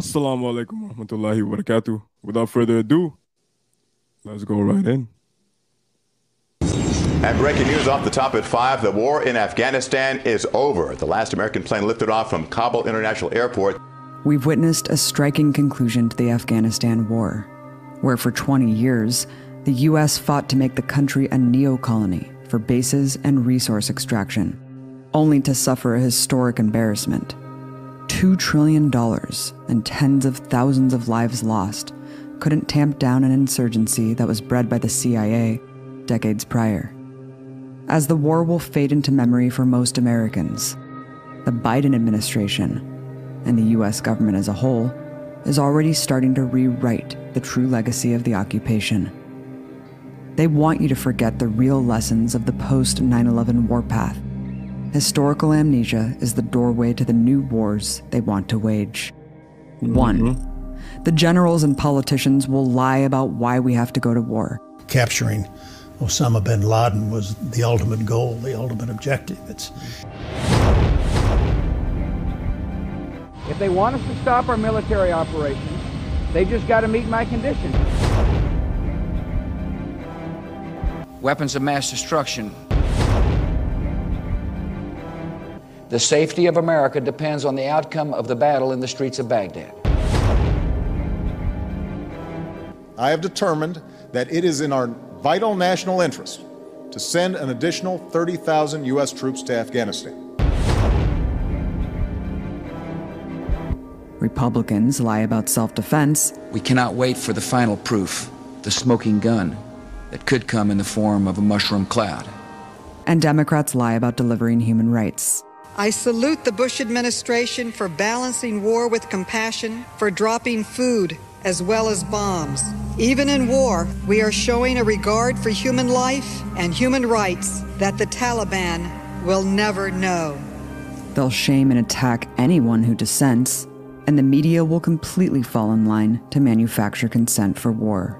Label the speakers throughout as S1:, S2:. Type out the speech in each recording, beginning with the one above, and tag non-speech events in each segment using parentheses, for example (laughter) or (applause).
S1: Assalamu alaikum warahmatullahi wabarakatuh. Without further ado, let's go right in.
S2: And breaking news off the top at 5, the war in Afghanistan is over. The last American plane lifted off from Kabul International Airport.
S3: We've witnessed a striking conclusion to the Afghanistan war, where for 20 years, the U.S. fought to make the country a neo colony for bases and resource extraction, only to suffer a historic embarrassment. $2 trillion and tens of thousands of lives lost couldn't tamp down an insurgency that was bred by the CIA decades prior. As the war will fade into memory for most Americans, the Biden administration and the US government as a whole is already starting to rewrite the true legacy of the occupation. They want you to forget the real lessons of the post 9 11 warpath. Historical amnesia is the doorway to the new wars they want to wage. One, mm-hmm. the generals and politicians will lie about why we have to go to war.
S4: Capturing Osama bin Laden was the ultimate goal, the ultimate objective. It's
S5: If they want us to stop our military operations, they just got to meet my conditions. Weapons of mass destruction. The safety of America depends on the outcome of the battle in the streets of Baghdad.
S6: I have determined that it is in our vital national interest to send an additional 30,000 U.S. troops to Afghanistan.
S3: Republicans lie about self defense.
S5: We cannot wait for the final proof, the smoking gun, that could come in the form of a mushroom cloud.
S3: And Democrats lie about delivering human rights.
S7: I salute the Bush administration for balancing war with compassion, for dropping food as well as bombs. Even in war, we are showing a regard for human life and human rights that the Taliban will never know.
S3: They'll shame and attack anyone who dissents, and the media will completely fall in line to manufacture consent for war.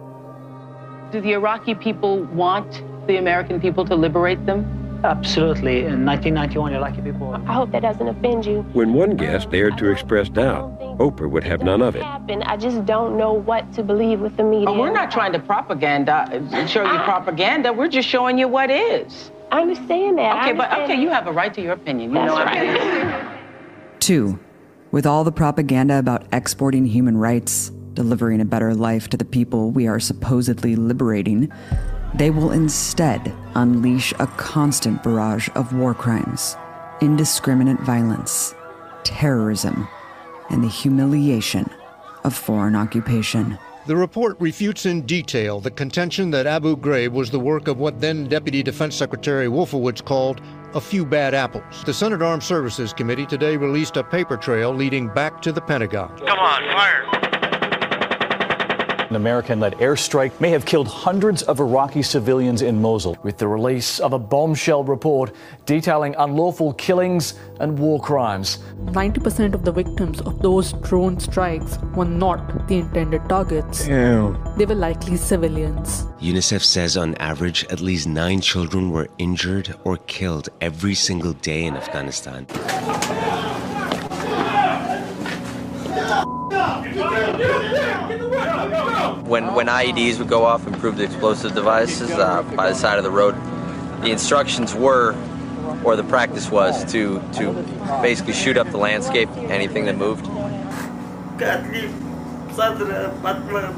S8: Do the Iraqi people want the American people to liberate them?
S9: Absolutely. In 1991, Iraqi people.
S10: I hope that doesn't offend you.
S11: When one guest dared to express doubt, Oprah would have none of it.
S10: Happen. I just don't know what to believe with the media.
S8: Oh, we're not trying to propaganda, show you propaganda. We're just showing you what is.
S10: I understand that.
S8: Okay,
S10: understand
S8: but okay,
S10: that.
S8: you have a right to your opinion. You
S10: That's
S8: know what
S10: right.
S8: I mean?
S3: Two, with all the propaganda about exporting human rights, delivering a better life to the people we are supposedly liberating, they will instead unleash a constant barrage of war crimes, indiscriminate violence, terrorism, and the humiliation of foreign occupation.
S12: The report refutes in detail the contention that Abu Ghraib was the work of what then Deputy Defense Secretary Wolfowitz called a few bad apples. The Senate Armed Services Committee today released a paper trail leading back to the Pentagon.
S13: Come on, fire.
S14: An American led airstrike may have killed hundreds of Iraqi civilians in Mosul.
S15: With the release of a bombshell report detailing unlawful killings and war crimes.
S16: 90% of the victims of those drone strikes were not the intended targets.
S1: Damn.
S16: They were likely civilians.
S17: UNICEF says on average, at least nine children were injured or killed every single day in Afghanistan.
S18: When, when IEDs would go off and prove the explosive devices uh, by the side of the road, the instructions were, or the practice was, to, to basically shoot up the landscape, anything that moved.
S19: كانت لي صدر بطنه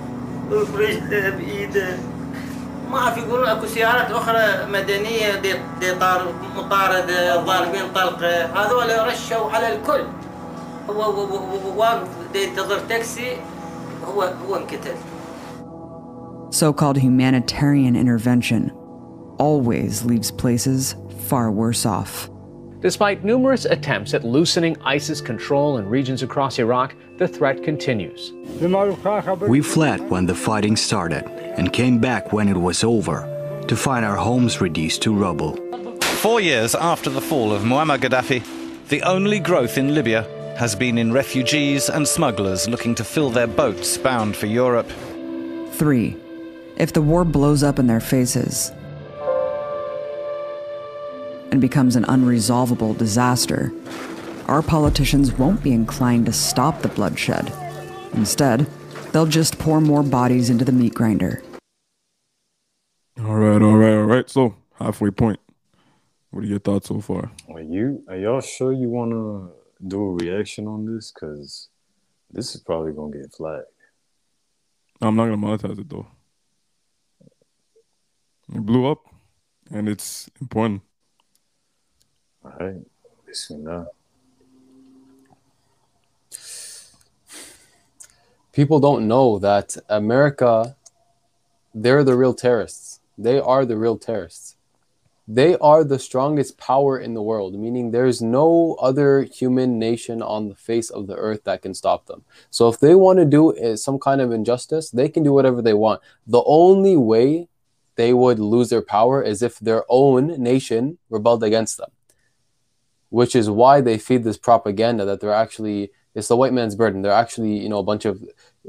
S19: ورجله بايده ما عارف يقولون اكو سيارات اخرى مدنيه دي, دي طار مطارده ضاربين طلقه هذول رشوا على الكل هو هو- هو- هو واقف دي ينتظر تاكسي هو هو انقتل
S3: so called humanitarian intervention always leaves places far worse off.
S20: Despite numerous attempts at loosening ISIS control in regions across Iraq, the threat continues.
S5: We fled when the fighting started and came back when it was over to find our homes reduced to rubble.
S6: Four years after the fall of Muammar Gaddafi, the only growth in Libya has been in refugees and smugglers looking to fill their boats bound for Europe.
S3: Three, if the war blows up in their faces and becomes an unresolvable disaster, our politicians won't be inclined to stop the bloodshed, Instead, they'll just pour more bodies into the meat grinder.
S21: All right, all right, all right. So halfway point. What are your thoughts so far?
S22: Are you are y'all sure you wanna do a reaction on this? Cause this is probably gonna get flagged.
S21: I'm not gonna monetize it though. It blew up, and it's important.
S22: All right, Bismillah.
S23: People don't know that America, they're the real terrorists. They are the real terrorists. They are the strongest power in the world, meaning there's no other human nation on the face of the earth that can stop them. So if they want to do uh, some kind of injustice, they can do whatever they want. The only way they would lose their power as if their own nation rebelled against them, which is why they feed this propaganda that they're actually it's the white man's burden. They're actually, you know, a bunch of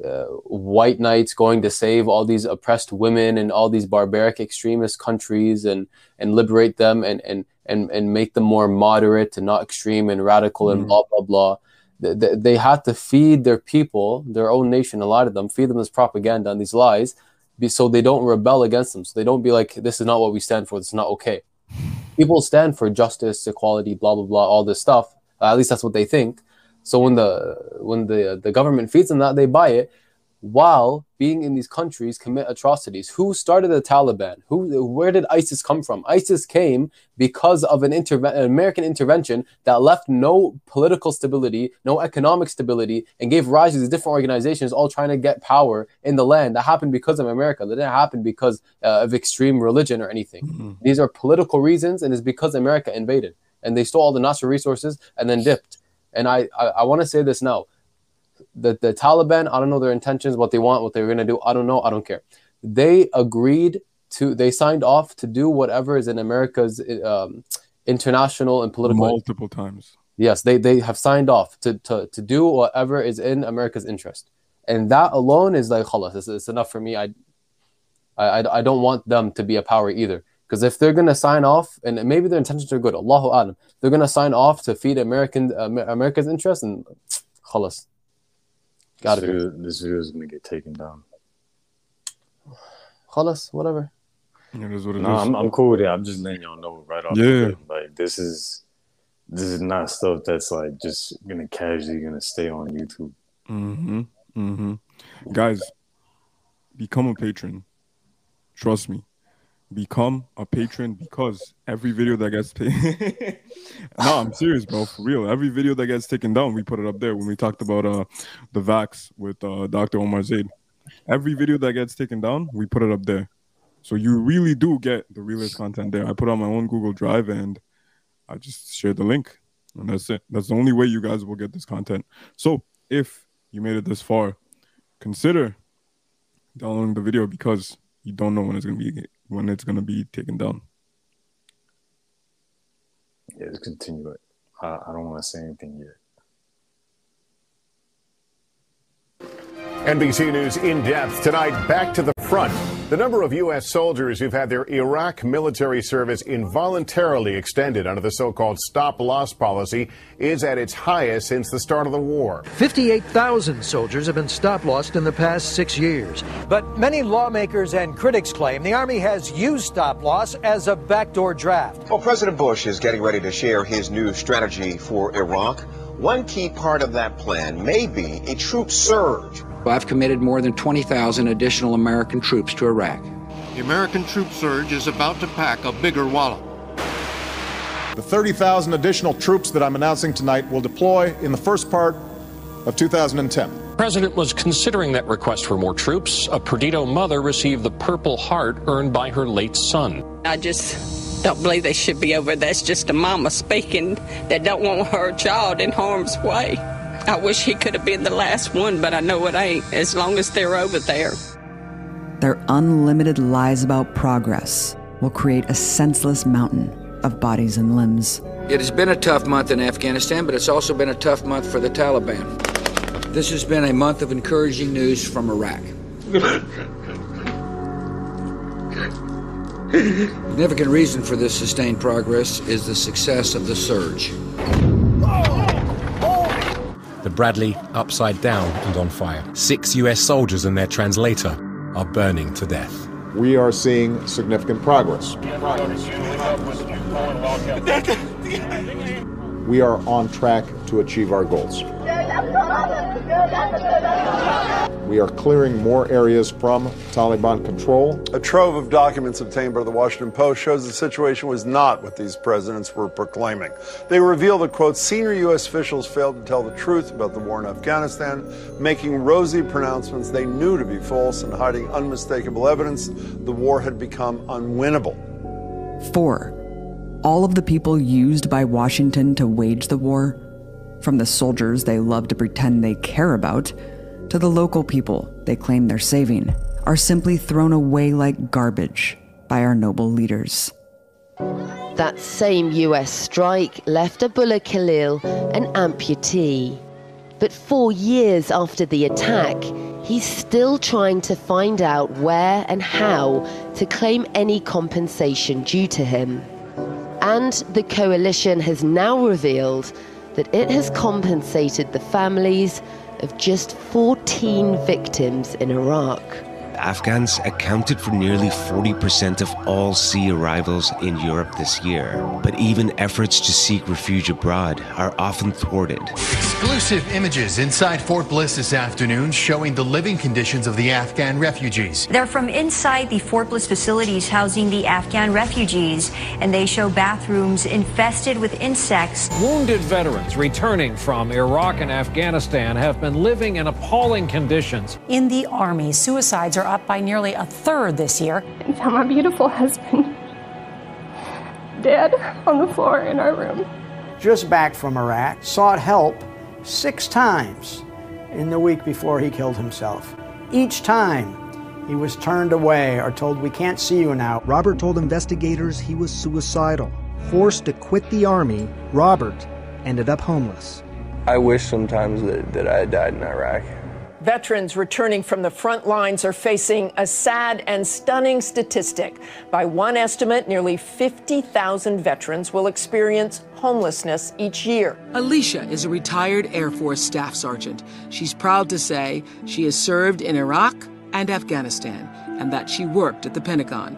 S23: uh, white knights going to save all these oppressed women and all these barbaric extremist countries and and liberate them and and and, and make them more moderate and not extreme and radical and
S21: Mm.
S23: blah blah blah. They, had to feed their people, their own nation, a lot of them, feed them this propaganda and these lies, be, so they don't rebel against them. So they don't be like, this is not what we stand for. This is not okay. People stand for justice, equality, blah blah blah, all this stuff. Uh, at least that's what they think. So when the when the the government feeds them that, they buy it, while being in these countries commit atrocities. Who started the Taliban? Who where did ISIS come from? ISIS came because of an, interve- an American intervention that left no political stability, no economic stability, and gave rise to these different organizations all trying to get power in the land. That happened because of America. That didn't happen because uh, of extreme religion or anything. These are political reasons, and it's because America invaded and they stole all the Nasser resources and then dipped. And I I, I want to say this now the, the Taliban, I don't know their intentions, what they want, what they're going to do. I don't know. I don't care. They agreed to, they signed off to do whatever is in America's um, international and political.
S21: Multiple times.
S23: Yes, they, they have signed off to, to, to do whatever is in America's interest. And that alone is like, khalas, it's, it's enough for me. I, I, I don't want them to be a power either. Because if they're going to sign off, and maybe their intentions are good, Allahu Alam, they're going to sign off to feed American uh, America's interest, and khalas. Gotta
S22: this
S23: be.
S22: video, this video is gonna get taken down.
S23: Khalas, whatever.
S21: It is what it
S22: No,
S21: is.
S22: I'm, I'm cool with it. I'm just letting y'all know right off.
S21: Yeah.
S22: The. Like this is this is not stuff that's like just gonna casually gonna stay on YouTube.
S21: Mm-hmm. Mm-hmm. Guys, become a patron. Trust me. Become a patron because every video that gets (laughs) no, I'm serious, bro. For real. Every video that gets taken down, we put it up there when we talked about uh the vax with uh Dr. Omar Zaid. Every video that gets taken down, we put it up there. So you really do get the realest content there. I put on my own Google Drive and I just share the link. And that's it. That's the only way you guys will get this content. So if you made it this far, consider downloading the video because you don't know when it's gonna be when it's gonna be taken down.
S22: Yeah, just continue it. I, I don't want to say anything yet.
S24: NBC News in depth tonight. Back to the front. The number of U.S. soldiers who've had their Iraq military service involuntarily extended under the so called stop loss policy is at its highest since the start of the war.
S25: 58,000 soldiers have been stop lossed in the past six years. But many lawmakers and critics claim the Army has used stop loss as a backdoor draft.
S26: Well, President Bush is getting ready to share his new strategy for Iraq. One key part of that plan may be a troop surge.
S27: I've committed more than 20,000 additional American troops to Iraq.
S12: The American troop surge is about to pack a bigger wallop.
S28: The 30,000 additional troops that I'm announcing tonight will deploy in the first part of 2010.
S29: The president was considering that request for more troops. A Perdido mother received the Purple Heart earned by her late son.
S30: I just don't believe they should be over. That's just a mama speaking that don't want her child in harm's way. I wish he could have been the last one, but I know it ain't, as long as they're over there.
S3: Their unlimited lies about progress will create a senseless mountain of bodies and limbs.
S27: It has been a tough month in Afghanistan, but it's also been a tough month for the Taliban. This has been a month of encouraging news from Iraq. Significant reason for this sustained progress is the success of the surge.
S31: The Bradley upside down and on fire. Six US soldiers and their translator are burning to death.
S32: We are seeing significant progress. We are on track to achieve our goals. We are clearing more areas from Taliban control.
S33: A trove of documents obtained by the Washington Post shows the situation was not what these presidents were proclaiming. They reveal that, quote, senior U.S. officials failed to tell the truth about the war in Afghanistan, making rosy pronouncements they knew to be false and hiding unmistakable evidence the war had become unwinnable.
S3: Four, all of the people used by Washington to wage the war, from the soldiers they love to pretend they care about, to the local people they claim they're saving, are simply thrown away like garbage by our noble leaders.
S26: That same US strike left Abdullah Khalil an amputee. But four years after the attack, he's still trying to find out where and how to claim any compensation due to him. And the coalition has now revealed that it has compensated the families of just 14 victims in Iraq.
S17: Afghans accounted for nearly 40% of all sea arrivals in Europe this year. But even efforts to seek refuge abroad are often thwarted.
S34: Exclusive images inside Fort Bliss this afternoon showing the living conditions of the Afghan refugees.
S35: They're from inside the Fort Bliss facilities housing the Afghan refugees, and they show bathrooms infested with insects.
S36: Wounded veterans returning from Iraq and Afghanistan have been living in appalling conditions.
S37: In the Army, suicides are up by nearly a third this year.
S38: And found my beautiful husband dead on the floor in our room.
S39: Just back from Iraq, sought help six times in the week before he killed himself. Each time, he was turned away or told, We can't see you now.
S40: Robert told investigators he was suicidal. Forced to quit the Army, Robert ended up homeless.
S41: I wish sometimes that, that I had died in Iraq.
S42: Veterans returning from the front lines are facing a sad and stunning statistic. By one estimate, nearly 50,000 veterans will experience homelessness each year.
S43: Alicia is a retired Air Force staff sergeant. She's proud to say she has served in Iraq and Afghanistan and that she worked at the Pentagon.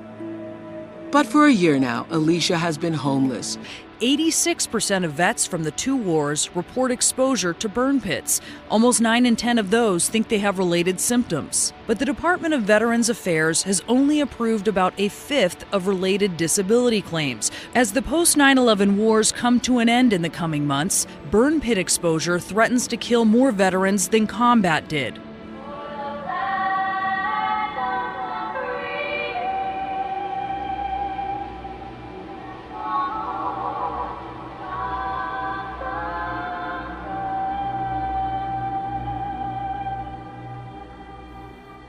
S43: But for a year now, Alicia has been homeless.
S44: 86% of vets from the two wars report exposure to burn pits. Almost 9 in 10 of those think they have related symptoms. But the Department of Veterans Affairs has only approved about a fifth of related disability claims. As the post 9 11 wars come to an end in the coming months, burn pit exposure threatens to kill more veterans than combat did.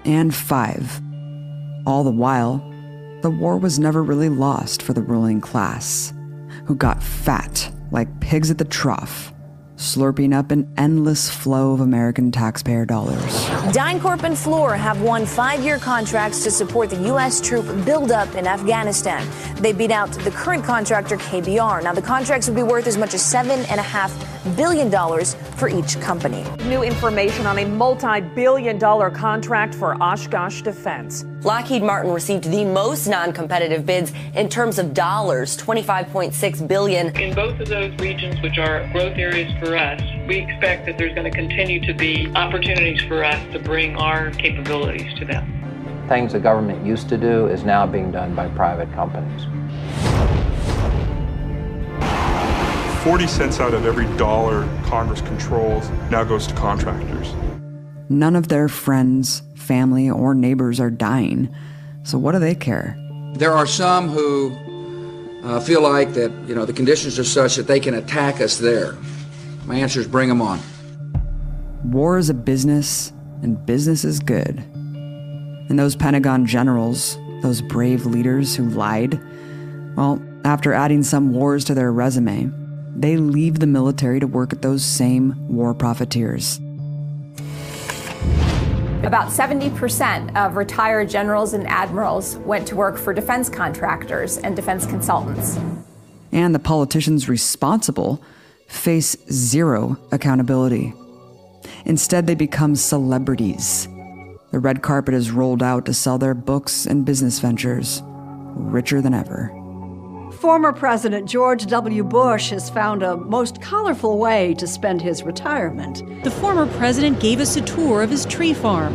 S3: And five. All the while, the war was never really lost for the ruling class, who got fat like pigs at the trough, slurping up an endless flow of American taxpayer dollars.
S37: DynCorp and Fluor have won five-year contracts to support the U.S. troop buildup in Afghanistan. They beat out the current contractor KBR. Now, the contracts would be worth as much as seven and a half billion dollars for each company.
S42: New information on a multi-billion dollar contract for Oshkosh Defense.
S37: Lockheed Martin received the most non-competitive bids in terms of dollars, 25.6 billion.
S44: In both of those regions, which are growth areas for us, we expect that there's going to continue to be opportunities for us to bring our capabilities to them.
S45: Things the government used to do is now being done by private companies.
S46: 40 cents out of every dollar Congress controls now goes to contractors.
S3: None of their friends, family, or neighbors are dying, so what do they care?
S27: There are some who uh, feel like that, you know, the conditions are such that they can attack us there. My answer is bring them on.
S3: War is a business, and business is good. And those Pentagon generals, those brave leaders who lied, well, after adding some wars to their resume, they leave the military to work at those same war profiteers.
S47: About 70% of retired generals and admirals went to work for defense contractors and defense consultants.
S3: And the politicians responsible face zero accountability. Instead, they become celebrities. The red carpet is rolled out to sell their books and business ventures, richer than ever.
S7: Former President George W. Bush has found a most colorful way to spend his retirement.
S44: The former president gave us a tour of his tree farm.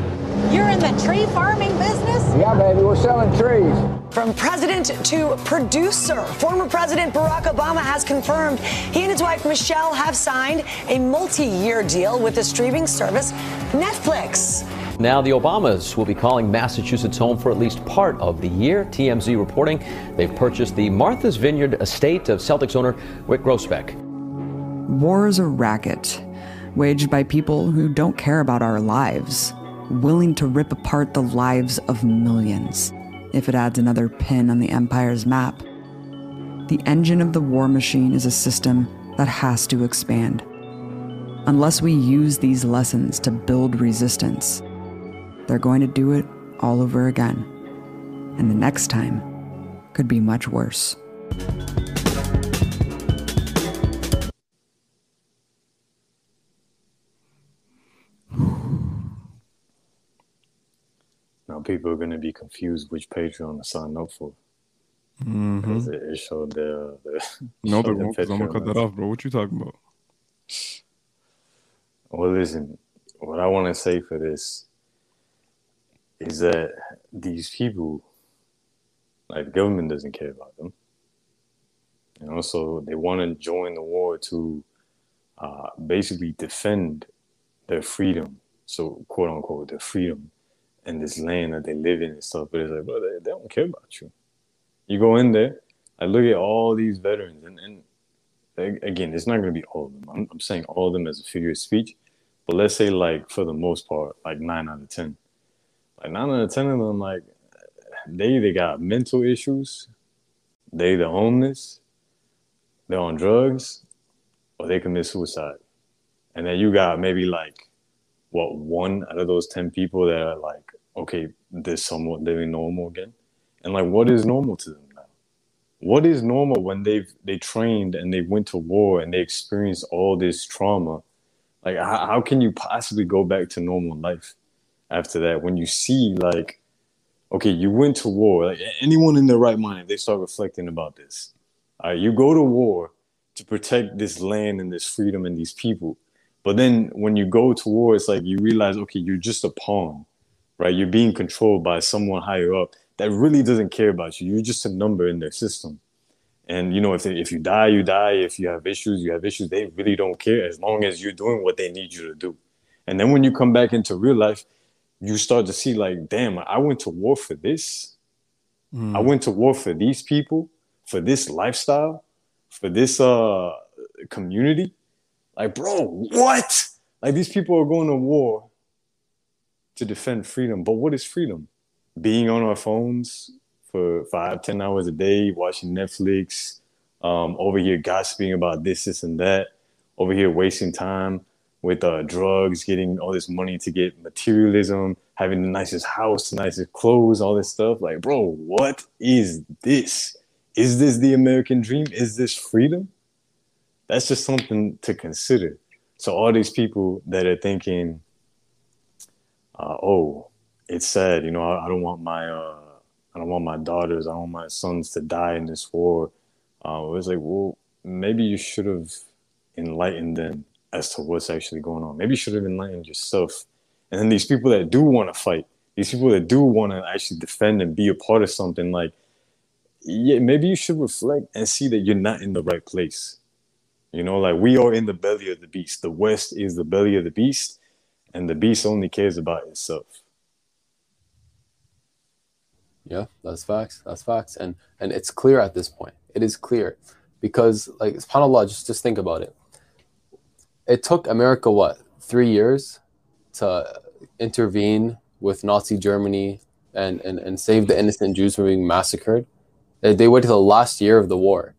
S48: You're in the tree farming business?
S49: Yeah, baby, we're selling trees.
S48: From president to producer, former President Barack Obama has confirmed he and his wife Michelle have signed a multi year deal with the streaming service Netflix.
S50: Now, the Obamas will be calling Massachusetts home for at least part of the year. TMZ reporting they've purchased the Martha's Vineyard estate of Celtics owner Wyc Grousbeck.
S3: War is a racket waged by people who don't care about our lives, willing to rip apart the lives of millions if it adds another pin on the Empire's map. The engine of the war machine is a system that has to expand. Unless we use these lessons to build resistance, they're going to do it all over again. And the next time could be much worse.
S22: Now people are going to be confused which Patreon to sign up for.
S21: Mhm.
S22: Because it, it showed their, their (laughs)
S21: No,
S22: showed
S21: they won't, because I'm gonna cut that off, bro. What you talking about?
S22: Well, listen, what I want to say for this is that these people, like the government doesn't care about them. And also, they want to join the war to uh, basically defend their freedom. So, quote unquote, their freedom and this land that they live in and stuff. But it's like, bro, they, they don't care about you. You go in there, I look at all these veterans, and, and again, it's not going to be all of them. I'm, I'm saying all of them as a figure of speech. But let's say, like, for the most part, like nine out of 10. Like, nine out of 10 of them, like, they either got mental issues, they either homeless, they're on drugs, or they commit suicide. And then you got maybe like, what, one out of those 10 people that are like, okay, they're somewhat living normal again. And like, what is normal to them now? What is normal when they've they trained and they went to war and they experienced all this trauma? Like, how, how can you possibly go back to normal life after that? When you see like, okay, you went to war. Like anyone in their right mind, they start reflecting about this, all right, you go to war to protect this land and this freedom and these people. But then when you go to war, it's like you realize, okay, you're just a pawn, right? You're being controlled by someone higher up that really doesn't care about you. You're just a number in their system. And you know, if they, if you die, you die. If you have issues, you have issues. They really don't care as long as you're doing what they need you to do. And then when you come back into real life, you start to see like, damn, I went to war for this. I went to war for these people, for this lifestyle, for this uh community. Like, bro, what? Like these people are going to war to defend freedom. But what is freedom? Being on our phones for five, ten hours a day, watching Netflix, um, over here gossiping about this, this, and that, over here wasting time with uh, drugs, getting all this money to get materialism, having the nicest house, nicest clothes, all this stuff. Like, bro, what is this? Is this the American dream? Is this freedom? That's just something to consider. So all these people that are thinking, uh, oh, it's sad, you know, I, I don't want my, uh, I don't want my daughters, I don't want my sons to die in this war. Uh, it's like, well, maybe you should have enlightened them as to what's actually going on. Maybe you should have enlightened yourself. And then these people that do want to fight, these people that do want to actually defend and be a part of something, like, yeah, maybe you should reflect and see that you're not in the right place. You know, like we are in the belly of the beast. The West is the belly of the beast, and the beast only cares about itself.
S23: Yeah, that's facts. That's facts. And and it's clear at this point. It is clear. Because like subhanAllah, just just think about it. It took America what, three years to intervene with Nazi Germany and, and, and save the innocent Jews from being massacred. They, they waited the last year of the war.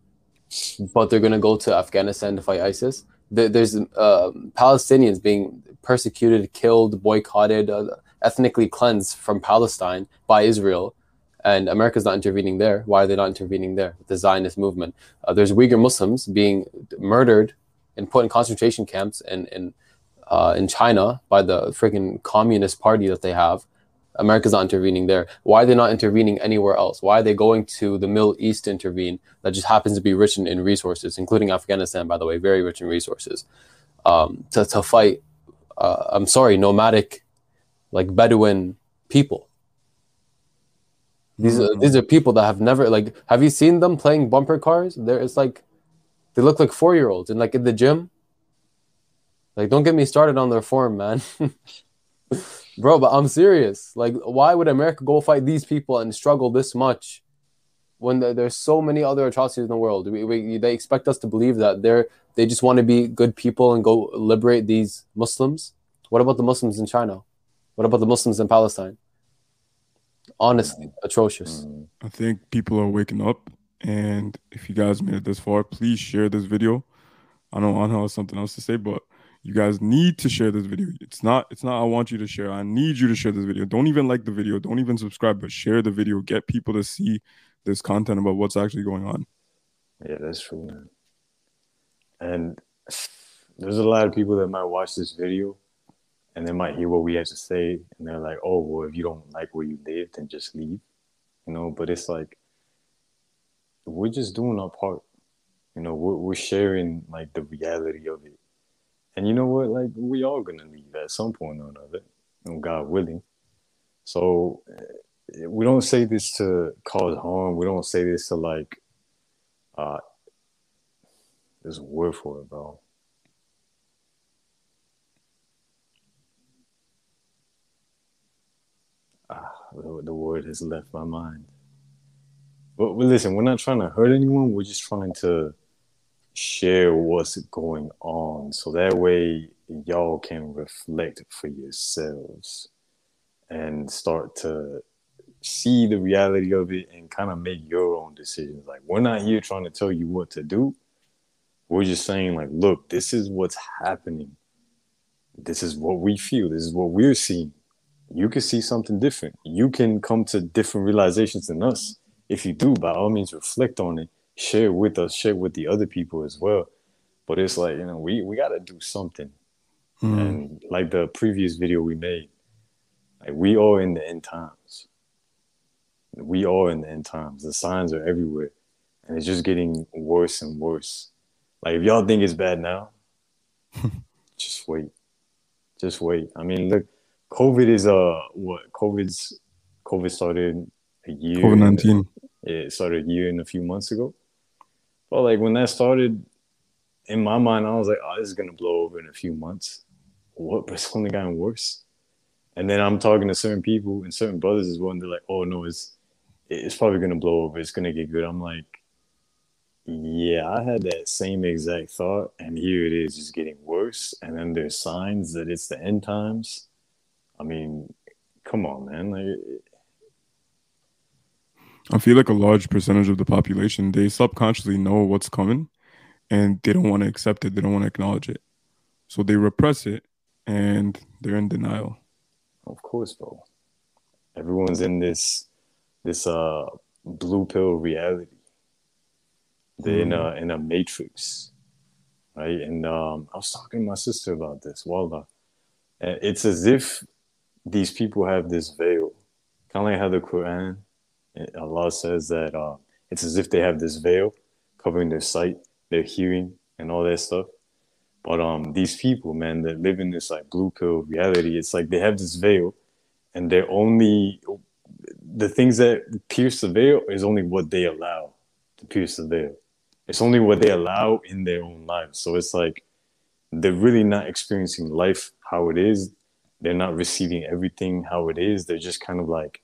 S23: But they're gonna go to Afghanistan to fight ISIS. There, there's uh, Palestinians being persecuted, killed, boycotted, uh, ethnically cleansed from Palestine by Israel and America's not intervening there. Why are they not intervening there? The Zionist movement. Uh, there's Uyghur Muslims being murdered and put in concentration camps and, and uh, in China by the freaking communist party that they have. America's not intervening there. Why are they not intervening anywhere else? Why are they going to the Middle East to intervene that just happens to be rich in, in resources, including Afghanistan, by the way, very rich in resources, um, to, to fight, uh, I'm sorry, nomadic, like Bedouin people? These are, these are people that have never like have you seen them playing bumper cars? There it's like they look like four year olds and like in the gym. Like don't get me started on their form, man. (laughs) Bro, but I'm serious. Like why would America go fight these people and struggle this much when there, there's so many other atrocities in the world? We, we, they expect us to believe that they're they just want to be good people and go liberate these Muslims. What about the Muslims in China? What about the Muslims in Palestine? honestly atrocious.
S21: I think people are waking up, and if you guys made it this far, please share this video. I know Anha has something else to say, but you guys need to share this video. It's not, it's not. I want you to share. I need you to share this video. Don't even like the video. Don't even subscribe, but share the video. Get people to see this content about what's actually going on.
S22: Yeah, that's true, man. And there's a lot of people that might watch this video and they might hear what we have to say and they're like oh well if you don't like where you live then just leave you know but it's like we're just doing our part. You know we're, we're sharing like the reality of it. And you know what? Like we are gonna leave at some point or another know, god willing. So eh, we don't say this to cause harm. We don't say this to like uh there's a word for it bro. Ah, the, the word has left my mind. But, listen, we're not trying to hurt anyone. We're just trying to share what's going on, so that way y'all can reflect for yourselves and start to see the reality of it and kind of make your own decisions. Like we're not here trying to tell you what to do. We're just saying like, look, this is what's happening. This is what we feel. This is what we're seeing you can see something different. You can come to different realizations than us. If you do, by all means, reflect on it, share with us, share with the other people as well. But it's like, you know, we, we got to do something. Mm. And like the previous video we made, like we are in the end times. We are in the end times. The signs are everywhere. And it's just getting worse and worse. Like if y'all think it's bad now, (laughs) just wait. Just wait. I mean, look, COVID is uh what COVID's COVID started year.
S21: COVID nineteen.
S22: It started a year and a few months ago. But like when that started, in my mind, I was like, oh, this is gonna blow over in a few months. What? But it's only gotten worse. And then I'm talking to certain people and certain brothers as well, and they're like, oh no, it's it's probably gonna blow over. It's gonna get good. I'm like, yeah, I had that same exact thought, and here it is, just getting worse. And then there's signs that it's the end times I mean, come on, man. Like,
S21: I feel like a large percentage of the population they subconsciously know what's coming, and they don't want to accept it. They don't want to acknowledge it, so they repress it, and they're in denial.
S22: Of course, bro. Everyone's in this this uh blue pill reality. They're mm. in a in a matrix, right? And um, I was talking to my sister about this. Wallah, it's as if these people have this veil, kind of like how the Quran, Allah says that uh, it's as if they have this veil covering their sight, their hearing, and all that stuff. But um, these people, man, that live in this like blue pill reality, it's like they have this veil, and they're only the things that pierce the veil is only what they allow to pierce the veil. It's only what they allow in their own lives. So it's like they're really not experiencing life how it is they're not receiving everything how it is. They're just kind of like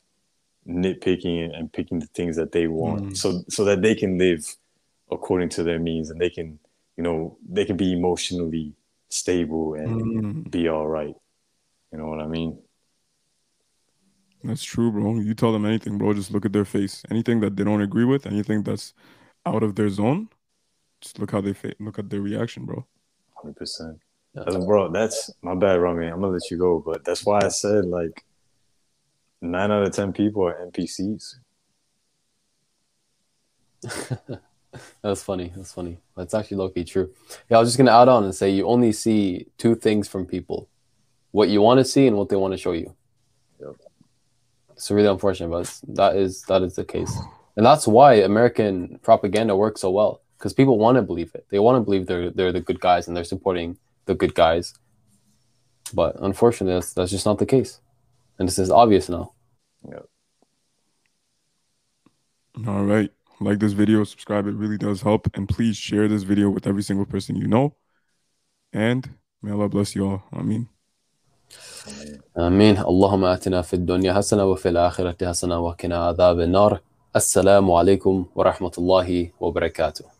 S22: nitpicking and picking the things that they want, mm. so so that they can live according to their means and they can, you know, they can be emotionally stable and mm. be all right. You know what I mean?
S21: That's true, bro. You tell them anything, bro. Just look at their face. Anything that they don't agree with, anything that's out of their zone, just look how they fa- look at their reaction, bro.
S22: Hundred percent. That's, bro, that's my bad, Rami. I'm gonna let you go, but that's why I said like nine out of ten people are NPCs. (laughs)
S23: That's funny. That's funny. That's actually low true. Yeah, I was just gonna add on and say you only see two things from people: what you want to see and what they want to show you.
S22: Yep.
S23: It's really unfortunate, but that is that is the case, and that's why American propaganda works so well because people want to believe it. They want to believe they're they're the good guys and they're supporting the good guys. But unfortunately, that's, that's just not the case, and this is obvious now.
S22: Yep.
S21: All right. Like this video, subscribe. It really does help. And please share this video with every single person you know. And may Allah bless you all. I mean.
S23: آمين اللهم آتنا في الدنيا حسنة وفي الآخرة حسنة وقنا عذاب النار السلام عليكم ورحمة الله وبركاته